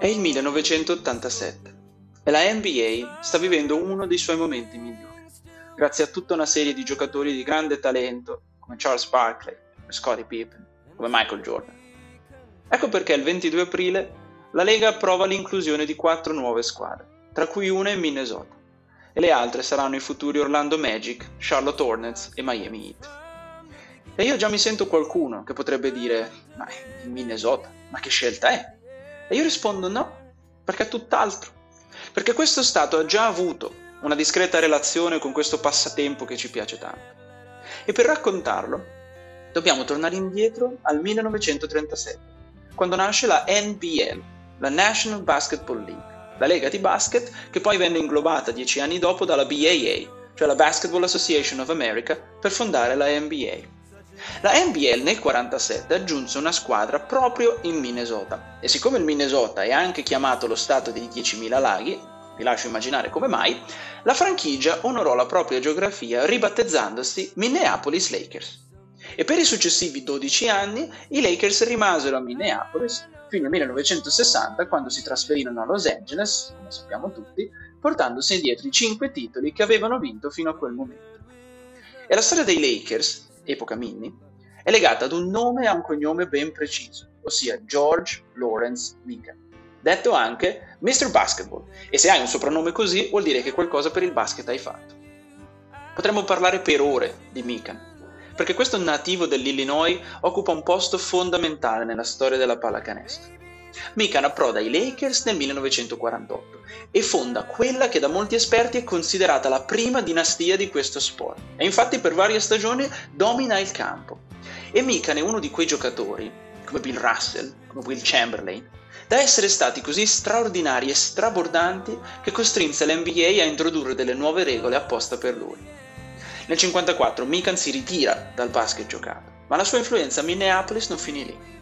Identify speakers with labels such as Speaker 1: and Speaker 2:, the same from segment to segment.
Speaker 1: È il 1987 e la NBA sta vivendo uno dei suoi momenti migliori, grazie a tutta una serie di giocatori di grande talento come Charles Barkley, come Scottie Pippen, come Michael Jordan. Ecco perché il 22 aprile la Lega approva l'inclusione di quattro nuove squadre, tra cui una in Minnesota, e le altre saranno i futuri Orlando Magic, Charlotte Hornets e Miami Heat. E io già mi sento qualcuno che potrebbe dire, ma in Minnesota, ma che scelta è? E io rispondo no, perché è tutt'altro. Perché questo Stato ha già avuto una discreta relazione con questo passatempo che ci piace tanto. E per raccontarlo dobbiamo tornare indietro al 1937, quando nasce la NBL, la National Basketball League, la lega di basket che poi venne inglobata dieci anni dopo dalla BAA, cioè la Basketball Association of America, per fondare la NBA. La NBL nel 1947 aggiunse una squadra proprio in Minnesota e siccome il Minnesota è anche chiamato lo stato dei 10.000 laghi, vi lascio immaginare come mai, la franchigia onorò la propria geografia ribattezzandosi Minneapolis Lakers. E per i successivi 12 anni i Lakers rimasero a Minneapolis fino al 1960 quando si trasferirono a Los Angeles, come sappiamo tutti, portandosi indietro i 5 titoli che avevano vinto fino a quel momento. E la storia dei Lakers epoca Minnie, è legata ad un nome e a un cognome ben preciso, ossia George Lawrence Meekan, detto anche Mr. Basketball, e se hai un soprannome così vuol dire che qualcosa per il basket hai fatto. Potremmo parlare per ore di Meekan, perché questo nativo dell'Illinois occupa un posto fondamentale nella storia della pallacanestro. Mikan approda ai Lakers nel 1948 e fonda quella che da molti esperti è considerata la prima dinastia di questo sport. E infatti per varie stagioni domina il campo. E Mikan è uno di quei giocatori, come Bill Russell, come Will Chamberlain, da essere stati così straordinari e strabordanti che costrinse l'NBA a introdurre delle nuove regole apposta per lui. Nel 1954 Mikan si ritira dal basket giocato, ma la sua influenza a Minneapolis non finì lì.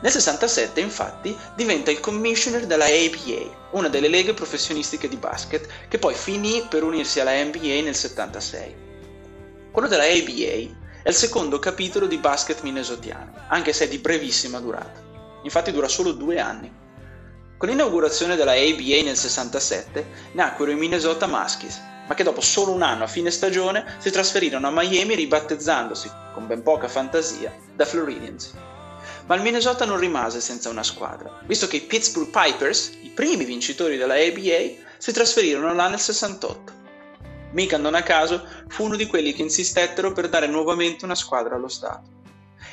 Speaker 1: Nel 67 infatti diventa il commissioner della ABA, una delle leghe professionistiche di basket, che poi finì per unirsi alla NBA nel 76. Quello della ABA è il secondo capitolo di basket minnesotiano, anche se è di brevissima durata. Infatti dura solo due anni. Con l'inaugurazione della ABA nel 67 nacquero i Minnesota Muskies, ma che dopo solo un anno a fine stagione si trasferirono a Miami ribattezzandosi, con ben poca fantasia, da Floridians. Ma il Minnesota non rimase senza una squadra, visto che i Pittsburgh Pipers, i primi vincitori della ABA, si trasferirono là nel 68. Mica non a caso fu uno di quelli che insistettero per dare nuovamente una squadra allo Stato.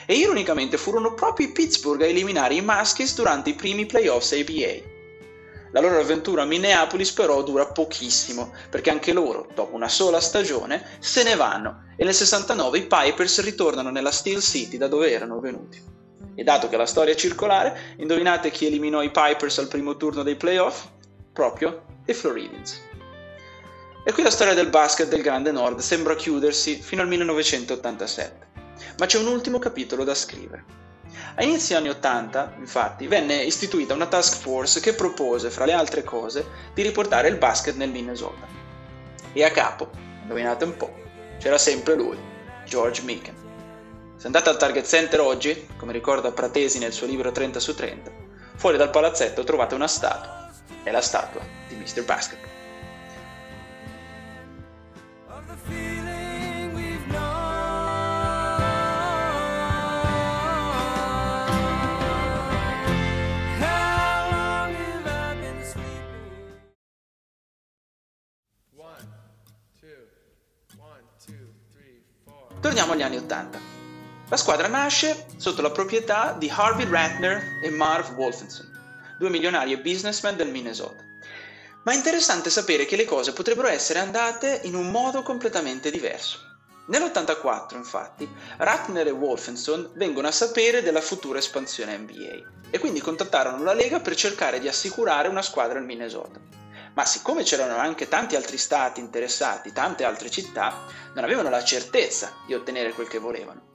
Speaker 1: E ironicamente furono proprio i Pittsburgh a eliminare i Muskies durante i primi playoffs ABA. La loro avventura a Minneapolis però dura pochissimo, perché anche loro, dopo una sola stagione, se ne vanno e nel 69 i Pipers ritornano nella Steel City da dove erano venuti. E dato che la storia è circolare, indovinate chi eliminò i Pipers al primo turno dei playoff? Proprio i Floridians. E qui la storia del basket del Grande Nord sembra chiudersi fino al 1987. Ma c'è un ultimo capitolo da scrivere. A inizio anni 80, infatti, venne istituita una task force che propose, fra le altre cose, di riportare il basket nel Minnesota. E a capo, indovinate un po', c'era sempre lui, George Meekan. Se andate al Target Center oggi, come ricorda Pratesi nel suo libro 30 su 30, fuori dal palazzetto trovate una statua. È la statua di Mr. Basketball. Torniamo agli anni Ottanta. La squadra nasce sotto la proprietà di Harvey Ratner e Marv Wolfenson, due milionari e businessmen del Minnesota. Ma è interessante sapere che le cose potrebbero essere andate in un modo completamente diverso. Nell'84, infatti, Ratner e Wolfenson vengono a sapere della futura espansione NBA e quindi contattarono la Lega per cercare di assicurare una squadra al Minnesota. Ma siccome c'erano anche tanti altri stati interessati, tante altre città, non avevano la certezza di ottenere quel che volevano.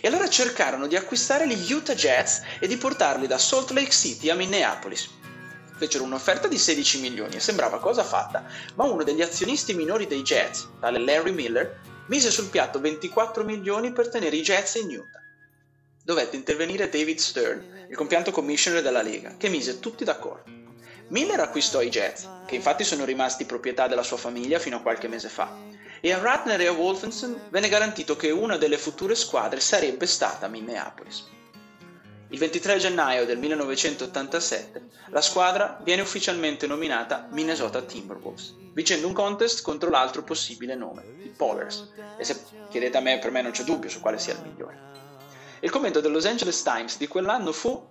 Speaker 1: E allora cercarono di acquistare gli Utah Jazz e di portarli da Salt Lake City a Minneapolis. Fecero un'offerta di 16 milioni e sembrava cosa fatta, ma uno degli azionisti minori dei Jazz, tale Larry Miller, mise sul piatto 24 milioni per tenere i Jazz in Utah. dovette intervenire David Stern, il compianto commissioner della Lega, che mise tutti d'accordo. Miller acquistò i Jets, che infatti sono rimasti proprietà della sua famiglia fino a qualche mese fa, e a Ratner e a Wolfenson venne garantito che una delle future squadre sarebbe stata Minneapolis. Il 23 gennaio del 1987 la squadra viene ufficialmente nominata Minnesota Timberwolves, vincendo un contest contro l'altro possibile nome, i Polars, e se chiedete a me, per me non c'è dubbio su quale sia il migliore. Il commento del Los Angeles Times di quell'anno fu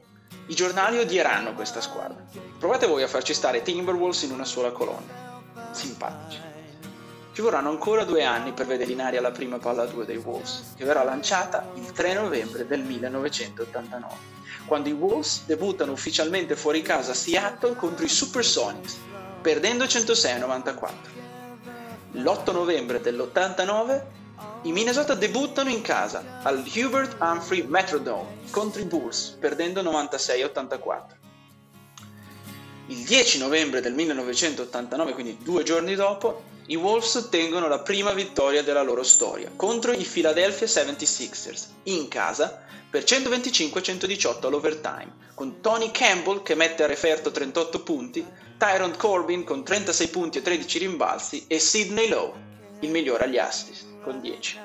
Speaker 1: i giornali odieranno questa squadra. Provate voi a farci stare Timberwolves in una sola colonna. Simpatici. Ci vorranno ancora due anni per vedere in aria la prima palla 2 dei Wolves, che verrà lanciata il 3 novembre del 1989, quando i Wolves debuttano ufficialmente fuori casa a Seattle contro i Supersonics, perdendo 106 94. L'8 novembre dell'89 i Minnesota debuttano in casa al Hubert Humphrey Metrodome contro i Bulls, perdendo 96-84. Il 10 novembre del 1989, quindi due giorni dopo, i Wolves ottengono la prima vittoria della loro storia contro i Philadelphia 76ers in casa per 125-118 all'overtime, con Tony Campbell che mette a referto 38 punti, Tyron Corbin con 36 punti e 13 rimbalzi e Sidney Lowe, il migliore agli assist con 10.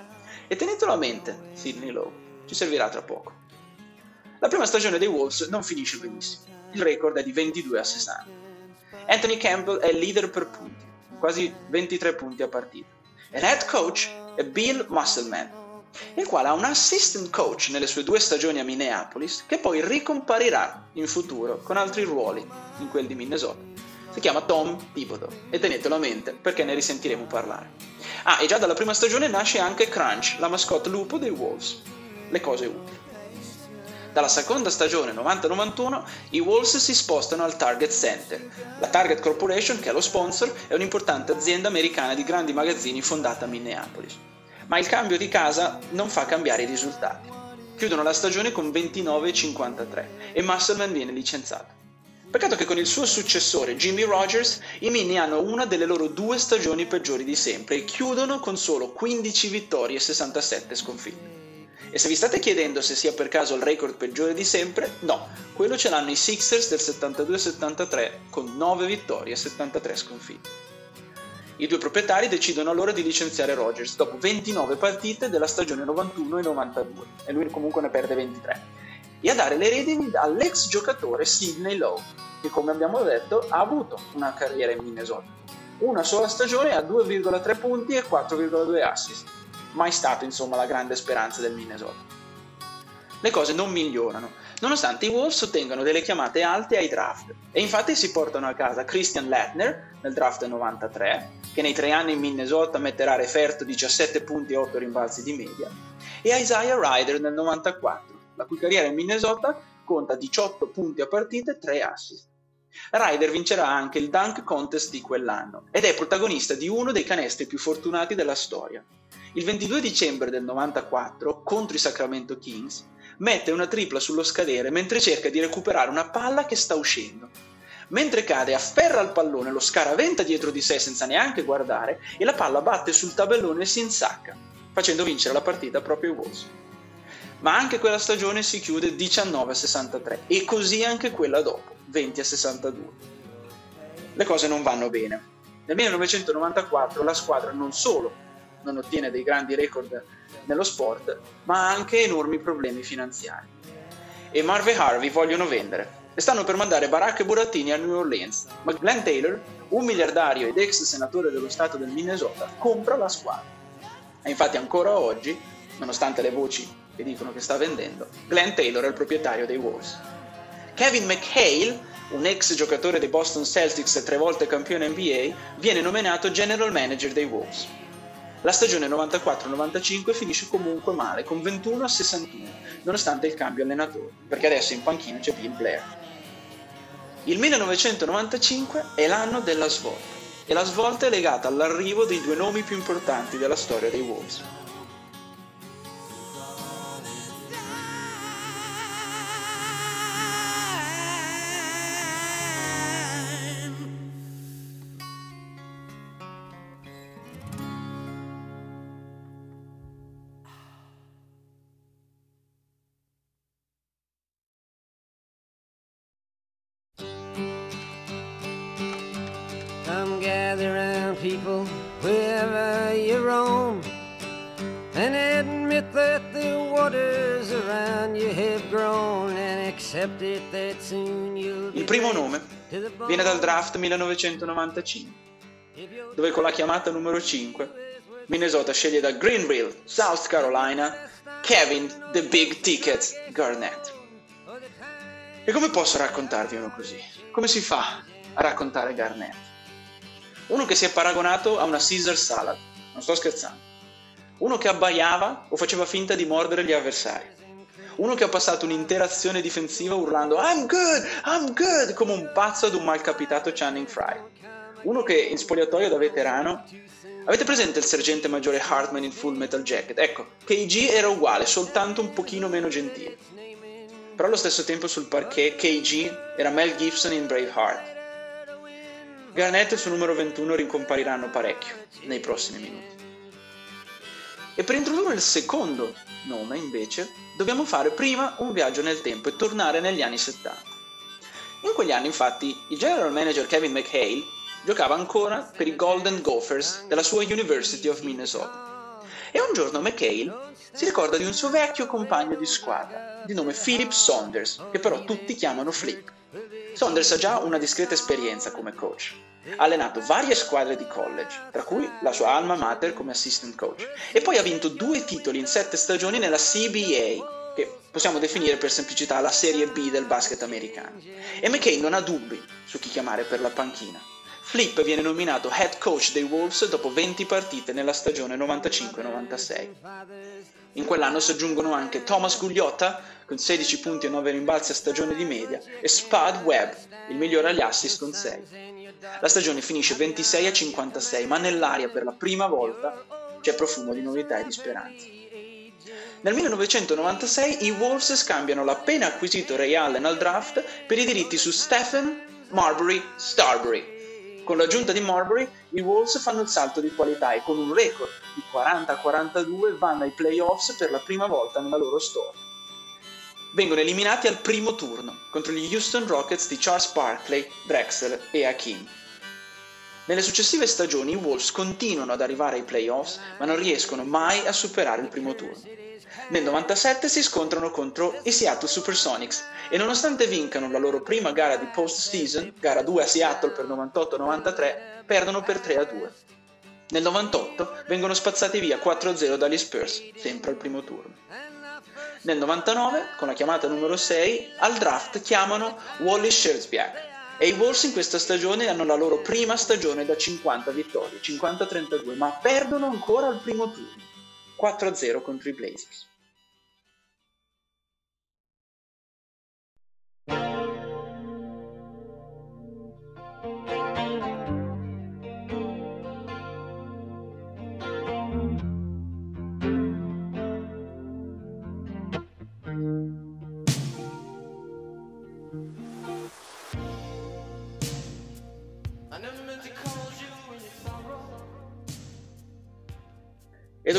Speaker 1: E tenetelo a mente, Sidney Lowe, ci servirà tra poco. La prima stagione dei Wolves non finisce benissimo, il record è di 22 a 60. Anthony Campbell è leader per punti, quasi 23 punti a partita. E head coach è Bill Musselman, il quale ha un assistant coach nelle sue due stagioni a Minneapolis che poi ricomparirà in futuro con altri ruoli in quel di Minnesota. Si chiama Tom Thibodeau e tenetelo a mente perché ne risentiremo parlare. Ah, e già dalla prima stagione nasce anche Crunch, la mascotte lupo dei Wolves. Le cose utili. Dalla seconda stagione 90-91 i Wolves si spostano al Target Center. La Target Corporation, che è lo sponsor, è un'importante azienda americana di grandi magazzini fondata a Minneapolis. Ma il cambio di casa non fa cambiare i risultati. Chiudono la stagione con 29-53 e Musselman viene licenziato. Peccato che con il suo successore Jimmy Rogers i Mini hanno una delle loro due stagioni peggiori di sempre e chiudono con solo 15 vittorie e 67 sconfitte. E se vi state chiedendo se sia per caso il record peggiore di sempre, no, quello ce l'hanno i Sixers del 72-73 con 9 vittorie e 73 sconfitte. I due proprietari decidono allora di licenziare Rogers dopo 29 partite della stagione 91 e 92 e lui comunque ne perde 23 e a dare le redini all'ex giocatore Sidney Lowe, che come abbiamo detto ha avuto una carriera in Minnesota. Una sola stagione a 2,3 punti e 4,2 assist. Mai stato insomma la grande speranza del Minnesota. Le cose non migliorano, nonostante i Wolves ottengano delle chiamate alte ai draft e infatti si portano a casa Christian Lettner nel draft 93, che nei tre anni in Minnesota metterà referto 17 punti e 8 rimbalzi di media, e Isaiah Ryder nel 94, la cui carriera in Minnesota conta 18 punti a partita e 3 assist. Ryder vincerà anche il dunk contest di quell'anno ed è protagonista di uno dei canestri più fortunati della storia. Il 22 dicembre del 94, contro i Sacramento Kings, mette una tripla sullo scadere mentre cerca di recuperare una palla che sta uscendo. Mentre cade, afferra il pallone, lo scaraventa dietro di sé senza neanche guardare e la palla batte sul tabellone e si insacca, facendo vincere la partita proprio ai Wolves ma anche quella stagione si chiude 19 a 63 e così anche quella dopo, 20 a 62. Le cose non vanno bene. Nel 1994 la squadra non solo non ottiene dei grandi record nello sport, ma ha anche enormi problemi finanziari. E Marve Harvey vogliono vendere e stanno per mandare Barack e Burattini a New Orleans, ma Glenn Taylor, un miliardario ed ex senatore dello stato del Minnesota, compra la squadra. E infatti ancora oggi, nonostante le voci che dicono che sta vendendo, Glenn Taylor è il proprietario dei Wolves. Kevin McHale, un ex giocatore dei Boston Celtics e tre volte campione NBA, viene nominato general manager dei Wolves. La stagione 94-95 finisce comunque male, con 21 a 61, nonostante il cambio allenatore, perché adesso in panchina c'è Bill Blair. Il 1995 è l'anno della svolta, e la svolta è legata all'arrivo dei due nomi più importanti della storia dei Wolves. 1995, dove con la chiamata numero 5 Minnesota sceglie da Greenville, South Carolina, Kevin The Big Ticket Garnett. E come posso raccontarvi uno così? Come si fa a raccontare Garnett? Uno che si è paragonato a una Caesar salad, non sto scherzando. Uno che abbaiava o faceva finta di mordere gli avversari. Uno che ha passato un'intera azione difensiva urlando I'm good, I'm good, come un pazzo ad un malcapitato Channing Fry. Uno che in spogliatoio da veterano Avete presente il sergente maggiore Hartman in Full Metal Jacket? Ecco, KG era uguale, soltanto un pochino meno gentile. Però allo stesso tempo sul parquet KG era Mel Gibson in Braveheart. Garnett e il suo numero 21 rincompariranno parecchio nei prossimi minuti. E per introdurre il secondo nome, invece, dobbiamo fare prima un viaggio nel tempo e tornare negli anni 70. In quegli anni, infatti, il general manager Kevin McHale giocava ancora per i Golden Gophers della sua University of Minnesota. E un giorno McHale si ricorda di un suo vecchio compagno di squadra, di nome Philip Saunders, che però tutti chiamano Flip. Saunders ha già una discreta esperienza come coach. Ha allenato varie squadre di college, tra cui la sua alma mater come assistant coach, e poi ha vinto due titoli in sette stagioni nella CBA, che possiamo definire per semplicità la Serie B del basket americano. E McKay non ha dubbi su chi chiamare per la panchina. Flip viene nominato head coach dei Wolves dopo 20 partite nella stagione 95-96. In quell'anno si aggiungono anche Thomas Gugliotta con 16 punti e 9 rimbalzi a stagione di media e Spud Webb, il migliore agli assist con 6. La stagione finisce 26 a 56, ma nell'aria per la prima volta c'è profumo di novità e di speranza. Nel 1996 i Wolves scambiano l'appena acquisito Ray Allen al draft per i diritti su Stephen Marbury Starbury, con l'aggiunta di Marbury, i Wolves fanno il salto di qualità e con un record di 40-42 vanno ai playoffs per la prima volta nella loro storia. Vengono eliminati al primo turno contro gli Houston Rockets di Charles Barkley, Drexel e Hakim. Nelle successive stagioni i Wolves continuano ad arrivare ai playoffs ma non riescono mai a superare il primo turno. Nel 97 si scontrano contro i Seattle Supersonics e nonostante vincano la loro prima gara di post-season, gara 2 a Seattle per 98-93, perdono per 3-2. Nel 98 vengono spazzati via 4-0 dagli Spurs, sempre al primo turno. Nel 99, con la chiamata numero 6, al draft chiamano Wally Scherzbiak e i Wolves in questa stagione hanno la loro prima stagione da 50 vittorie, 50-32, ma perdono ancora al primo turno, 4-0 contro i Blazers.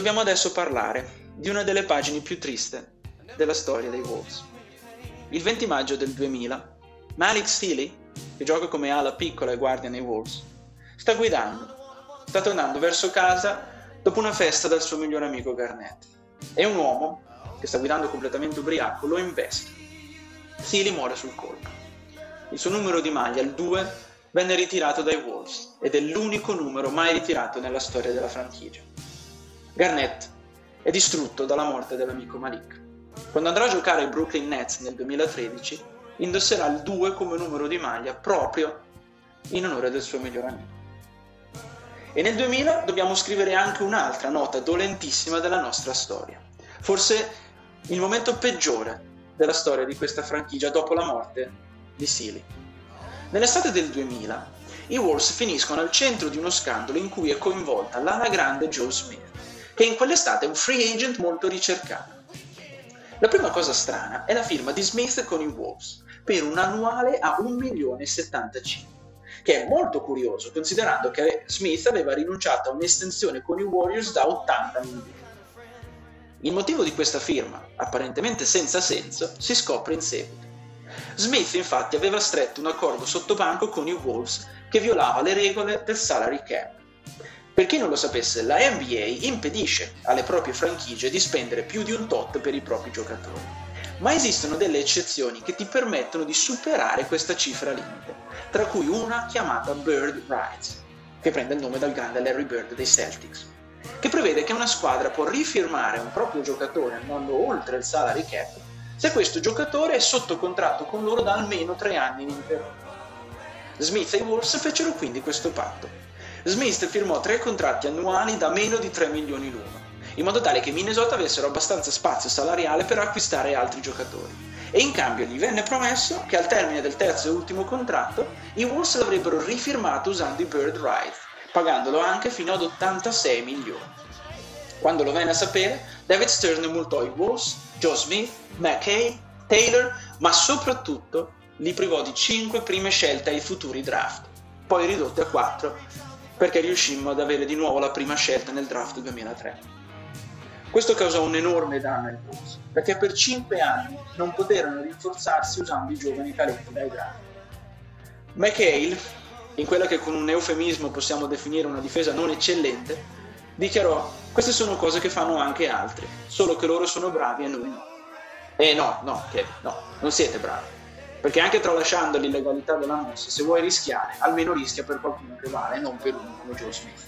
Speaker 1: Dobbiamo adesso parlare di una delle pagine più triste della storia dei Wolves. Il 20 maggio del 2000, Malik Steely, che gioca come ala piccola e guardia nei Wolves, sta guidando, sta tornando verso casa dopo una festa dal suo migliore amico Garnett. E un uomo, che sta guidando completamente ubriaco, lo investe. Steely muore sul colpo. Il suo numero di maglia, il 2, venne ritirato dai Wolves ed è l'unico numero mai ritirato nella storia della franchigia. Garnett è distrutto dalla morte dell'amico Malik. Quando andrà a giocare ai Brooklyn Nets nel 2013, indosserà il 2 come numero di maglia proprio in onore del suo miglior amico. E nel 2000 dobbiamo scrivere anche un'altra nota dolentissima della nostra storia. Forse il momento peggiore della storia di questa franchigia dopo la morte di Sealy. Nell'estate del 2000 i Wolves finiscono al centro di uno scandalo in cui è coinvolta l'ala grande Joe Smith che in quell'estate è un free agent molto ricercato. La prima cosa strana è la firma di Smith con i Wolves per un annuale a 1 milione e 75 che è molto curioso considerando che Smith aveva rinunciato a un'estensione con i Warriors da 80 milioni. Il motivo di questa firma, apparentemente senza senso, si scopre in seguito. Smith infatti aveva stretto un accordo sottobanco con i Wolves che violava le regole del salary cap Per chi non lo sapesse, la NBA impedisce alle proprie franchigie di spendere più di un tot per i propri giocatori. Ma esistono delle eccezioni che ti permettono di superare questa cifra limite, tra cui una chiamata Bird Rights, che prende il nome dal grande Larry Bird dei Celtics, che prevede che una squadra può rifirmare un proprio giocatore andando oltre il salary cap se questo giocatore è sotto contratto con loro da almeno tre anni in ininterrotti. Smith e i Wolves fecero quindi questo patto Smith firmò tre contratti annuali da meno di 3 milioni l'uno, in modo tale che Minnesota avessero abbastanza spazio salariale per acquistare altri giocatori. E in cambio gli venne promesso che al termine del terzo e ultimo contratto i Wolves l'avrebbero rifirmato usando i Bird Rights, pagandolo anche fino ad 86 milioni. Quando lo venne a sapere, David Stern multò i Wolves, Joe Smith, McKay, Taylor, ma soprattutto li privò di 5 prime scelte ai futuri draft, poi ridotte a 4 perché riuscimmo ad avere di nuovo la prima scelta nel draft 2003. Questo causò un enorme danno ai Bulls, perché per 5 anni non poterono rinforzarsi usando i giovani talenti dai draft. McHale, in quella che con un eufemismo possiamo definire una difesa non eccellente, dichiarò queste sono cose che fanno anche altri, solo che loro sono bravi e noi no. E eh no, no, Kevin, no, non siete bravi. Perché anche tralasciando l'illegalità della mossa, se vuoi rischiare, almeno rischia per qualcuno che vale, non per uno come Joe Smith.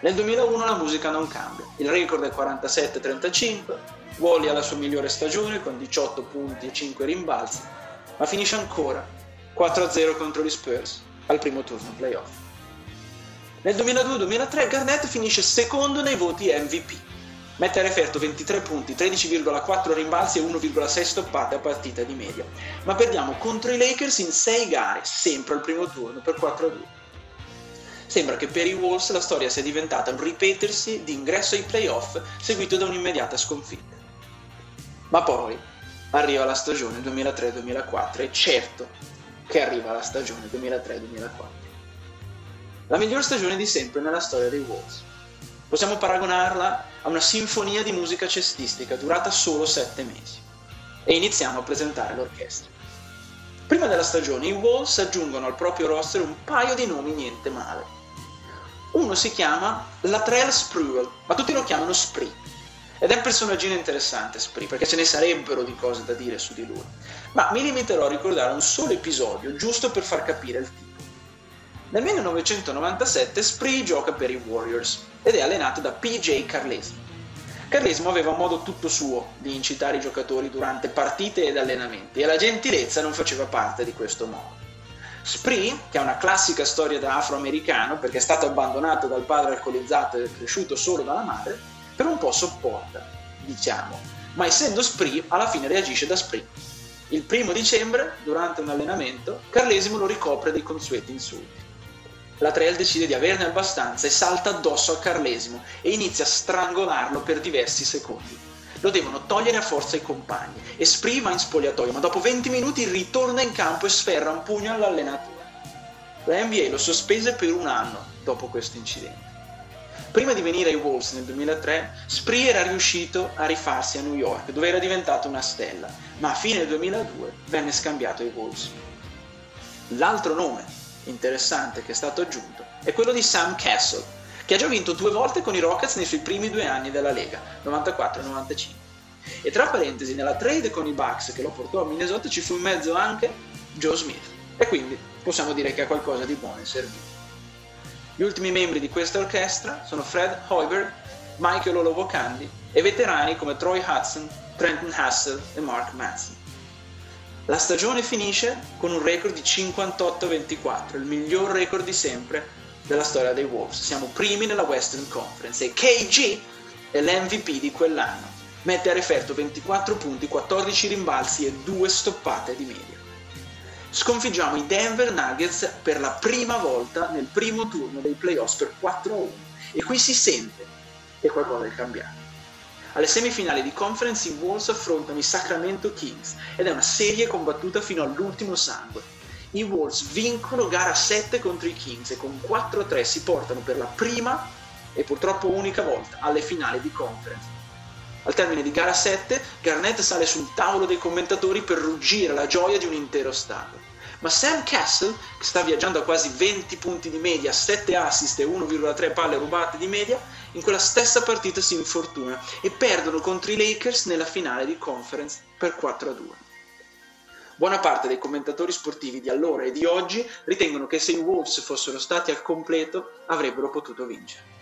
Speaker 1: Nel 2001 la musica non cambia, il record è 47-35, Wally ha la sua migliore stagione con 18 punti e 5 rimbalzi, ma finisce ancora 4-0 contro gli Spurs al primo turno playoff. Nel 2002-2003 Garnett finisce secondo nei voti MVP, Mette a referto 23 punti, 13,4 rimbalzi e 1,6 stoppate a partita di media. Ma perdiamo contro i Lakers in 6 gare, sempre al primo turno, per 4 2. Sembra che per i Wolves la storia sia diventata un ripetersi di ingresso ai playoff seguito da un'immediata sconfitta. Ma poi arriva la stagione 2003-2004 e certo che arriva la stagione 2003-2004. La miglior stagione di sempre nella storia dei Wolves Possiamo paragonarla a una sinfonia di musica cestistica durata solo sette mesi. E iniziamo a presentare l'orchestra. Prima della stagione i Wolves aggiungono al proprio roster un paio di nomi niente male. Uno si chiama Latrell Sprewell, ma tutti lo chiamano Spree. Ed è un personaggino interessante Spree, perché ce ne sarebbero di cose da dire su di lui. Ma mi limiterò a ricordare un solo episodio, giusto per far capire il tipo. Nel 1997 Spree gioca per i Warriors ed è allenato da PJ Carlesimo. Carlesimo aveva un modo tutto suo di incitare i giocatori durante partite ed allenamenti e la gentilezza non faceva parte di questo modo. Spree, che ha una classica storia da afroamericano perché è stato abbandonato dal padre alcolizzato e cresciuto solo dalla madre, per un po' sopporta, diciamo, ma essendo Spree alla fine reagisce da Spree. Il primo dicembre, durante un allenamento, Carlesimo lo ricopre dei consueti insulti. La Trail decide di averne abbastanza e salta addosso a Carlesimo e inizia a strangolarlo per diversi secondi. Lo devono togliere a forza i compagni. Esprima in spogliatoio, ma dopo 20 minuti ritorna in campo e sferra un pugno all'allenatore. La NBA lo sospese per un anno dopo questo incidente. Prima di venire ai Wolves nel 2003, Spree era riuscito a rifarsi a New York, dove era diventato una stella, ma a fine 2002 venne scambiato ai Wolves. L'altro nome interessante che è stato aggiunto è quello di Sam Castle, che ha già vinto due volte con i Rockets nei suoi primi due anni della Lega, 94 e 95. E tra parentesi, nella trade con i Bucks che lo portò a Minnesota ci fu in mezzo anche Joe Smith. E quindi possiamo dire che ha qualcosa di buono in servizio. Gli ultimi membri di questa orchestra sono Fred Hoiberg, Michael Olowokandi e veterani come Troy Hudson, Trenton Hassel e Mark Madsen. La stagione finisce con un record di 58-24, il miglior record di sempre della storia dei Wolves. Siamo primi nella Western Conference e KG è l'MVP di quell'anno. Mette a referto 24 punti, 14 rimbalzi e 2 stoppate di media. Sconfiggiamo i Denver Nuggets per la prima volta nel primo turno dei playoffs per 4-1 e qui si sente che qualcosa è cambiato. Alle semifinali di conference i Wolves affrontano i Sacramento Kings ed è una serie combattuta fino all'ultimo sangue. I Wolves vincono gara 7 contro i Kings e con 4-3 si portano per la prima e purtroppo unica volta alle finali di conference. Al termine di gara 7, Garnett sale sul tavolo dei commentatori per ruggire la gioia di un intero stato. ma Sam Castle, che sta viaggiando a quasi 20 punti di media, 7 assist e 1,3 palle rubate di media, in quella stessa partita si infortuna e perdono contro i Lakers nella finale di conference per 4-2. Buona parte dei commentatori sportivi di allora e di oggi ritengono che se i Wolves fossero stati al completo avrebbero potuto vincere.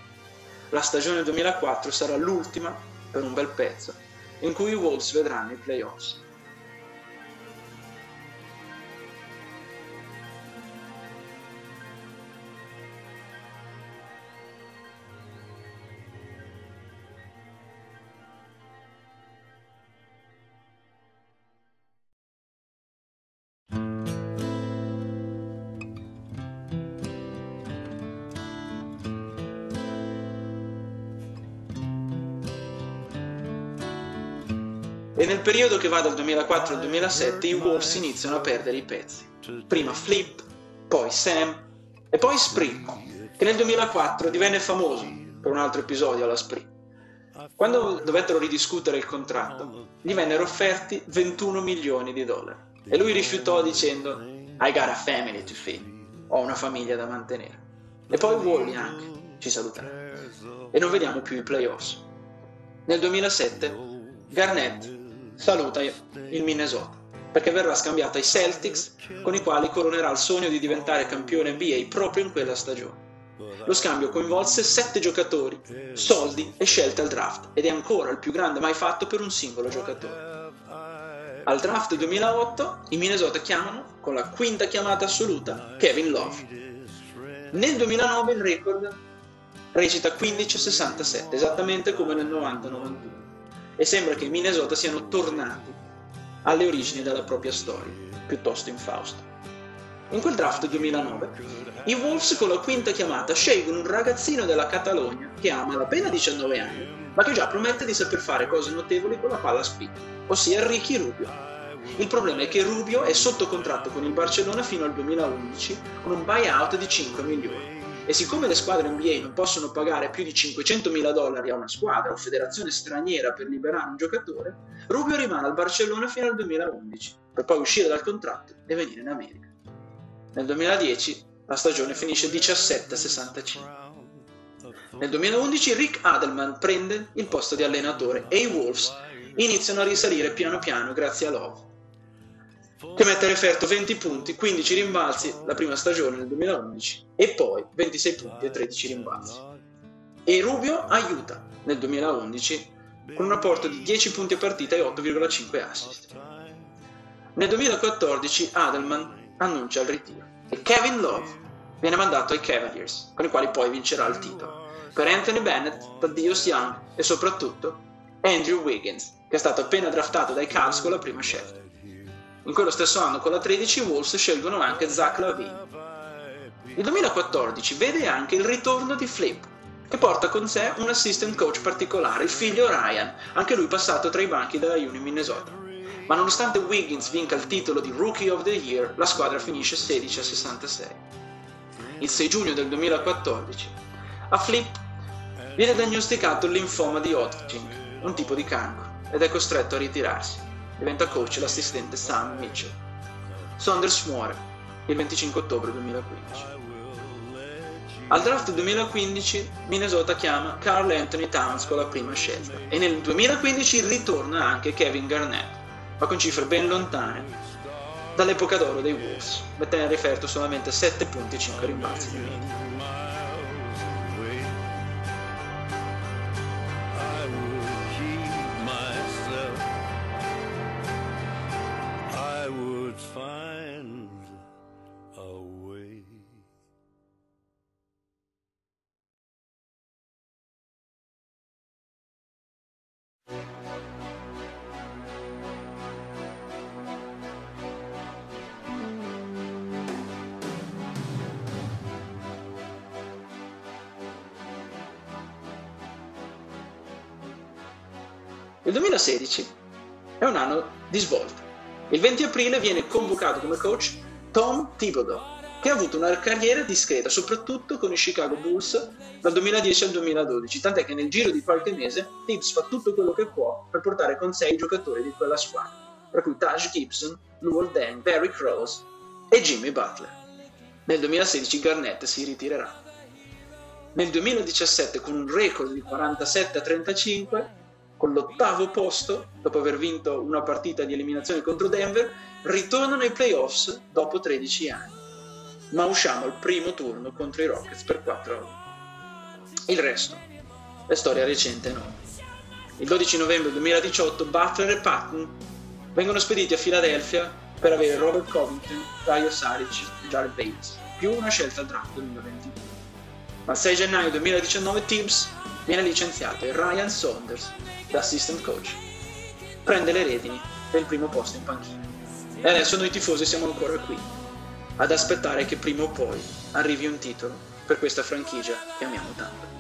Speaker 1: La stagione 2004 sarà l'ultima, per un bel pezzo, in cui i Wolves vedranno i playoffs. Periodo che va dal 2004 al 2007 i Wolves iniziano a perdere i pezzi. Prima Flip, poi Sam e poi Spree, che nel 2004 divenne famoso per un altro episodio alla Spree. Quando dovettero ridiscutere il contratto, gli vennero offerti 21 milioni di dollari e lui rifiutò dicendo I got a family to feed, ho una famiglia da mantenere. E poi Wally anche ci saluterà. E non vediamo più i playoffs. Nel 2007 Garnett saluta il Minnesota perché verrà scambiato ai Celtics con i quali coronerà il sogno di diventare campione NBA proprio in quella stagione. Lo scambio coinvolse sette giocatori, soldi e scelte al draft ed è ancora il più grande mai fatto per un singolo giocatore. Al draft 2008 i Minnesota chiamano, con la quinta chiamata assoluta, Kevin Love. Nel 2009 il record recita 15-67, esattamente come nel 90-91 e sembra che Minnesota siano tornati alle origini della propria storia, piuttosto infausta. In quel draft 2009, i Wolves con la quinta chiamata scelgono un ragazzino della Catalogna che ha malapena 19 anni, ma che già promette di saper fare cose notevoli con la palla spinta, ossia Ricky Rubio. Il problema è che Rubio è sotto contratto con il Barcellona fino al 2011 con un buyout di 5 milioni e siccome le squadre NBA non possono pagare più di 500.000 dollari a una squadra o federazione straniera per liberare un giocatore, Rubio rimane al Barcellona fino al 2011, per poi uscire dal contratto e venire in America. Nel 2010 la stagione finisce 17-65. Nel 2011 Rick Adelman prende il posto di allenatore e i Wolves iniziano a risalire piano piano grazie a Love che mette a referto 20 punti, 15 rimbalzi la prima stagione nel 2011 e poi 26 punti e 13 rimbalzi. E Rubio aiuta nel 2011 con un apporto di 10 punti a partita e 8,5 assist. Nel 2014 Adelman annuncia il ritiro e Kevin Love viene mandato ai Cavaliers, con i quali poi vincerà il titolo. Per Anthony Bennett, Thaddeus Young e soprattutto Andrew Wiggins, che è stato appena draftato dai Cavs con la prima scelta. In quello stesso anno con la 13 i Wolves scelgono anche Zach Lavine. Il 2014 vede anche il ritorno di Flip, che porta con sé un assistant coach particolare, il figlio Ryan, anche lui passato tra i banchi della Uni Minnesota. Ma nonostante Wiggins vinca il titolo di Rookie of the Year, la squadra finisce 16 a 66. Il 6 giugno del 2014 a Flip viene diagnosticato il linfoma di Hodgkin, un tipo di cancro, ed è costretto a ritirarsi diventa coach l'assistente Sam Mitchell. Saunders muore il 25 ottobre 2015. Al draft 2015 Minnesota chiama Carl Anthony Towns con la prima scelta e nel 2015 ritorna anche Kevin Garnett, ma con cifre ben lontane dall'epoca d'oro dei Wolves, mettendo a referto solamente 7 punti e 5 rimbalzi di media. Il 2016 è un anno di svolta. Il 20 aprile viene convocato come coach Tom Thibodeau, che ha avuto una carriera discreta, soprattutto con i Chicago Bulls dal 2010 al 2012, tant'è che nel giro di qualche mese Tibbs fa tutto quello che può per portare con sé i giocatori di quella squadra, tra cui Taj Gibson, Luol Deng, Barry Crows e Jimmy Butler. Nel 2016 Garnett si ritirerà. Nel 2017 con un record di 47 a 35, con l'ottavo posto, dopo aver vinto una partita di eliminazione contro Denver, ritornano ai playoffs dopo 13 anni. Ma usciamo al primo turno contro i Rockets per 4 a 1. Il resto è storia recente no. Il 12 novembre 2018 Butler e Patton vengono spediti a Filadelfia per avere Robert Covington, Dario Saric e Jared Bates, più una scelta draft 2022. Ma il 6 gennaio 2019 Tibbs viene licenziato e Ryan Saunders, da assistant coach, prende le redini del primo posto in panchina. E adesso noi tifosi siamo ancora qui, ad aspettare che prima o poi arrivi un titolo per questa franchigia che amiamo tanto.